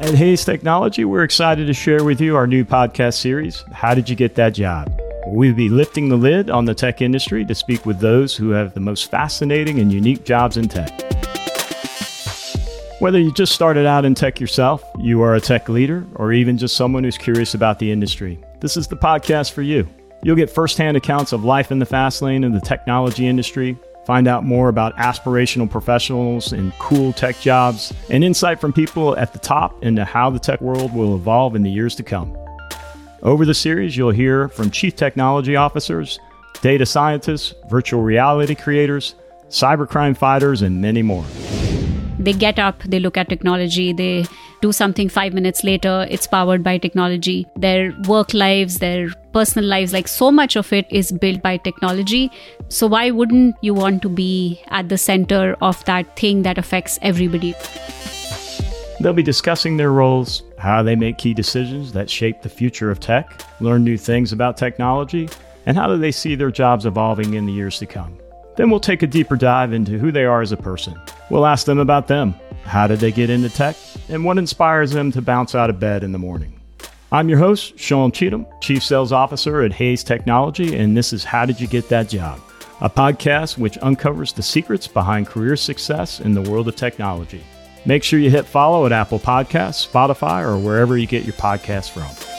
At Hays Technology, we're excited to share with you our new podcast series, How Did You Get That Job? We'll be lifting the lid on the tech industry to speak with those who have the most fascinating and unique jobs in tech. Whether you just started out in tech yourself, you are a tech leader, or even just someone who's curious about the industry, this is the podcast for you. You'll get firsthand accounts of life in the fast lane of the technology industry, Find out more about aspirational professionals and cool tech jobs, and insight from people at the top into how the tech world will evolve in the years to come. Over the series, you'll hear from chief technology officers, data scientists, virtual reality creators, cybercrime fighters, and many more. They get up, they look at technology, they do something five minutes later, it's powered by technology. Their work lives, their personal lives, like so much of it is built by technology. So, why wouldn't you want to be at the center of that thing that affects everybody? They'll be discussing their roles, how they make key decisions that shape the future of tech, learn new things about technology, and how do they see their jobs evolving in the years to come. Then we'll take a deeper dive into who they are as a person. We'll ask them about them. How did they get into tech? And what inspires them to bounce out of bed in the morning? I'm your host, Sean Cheatham, Chief Sales Officer at Hays Technology, and this is How Did You Get That Job? A podcast which uncovers the secrets behind career success in the world of technology. Make sure you hit follow at Apple Podcasts, Spotify, or wherever you get your podcasts from.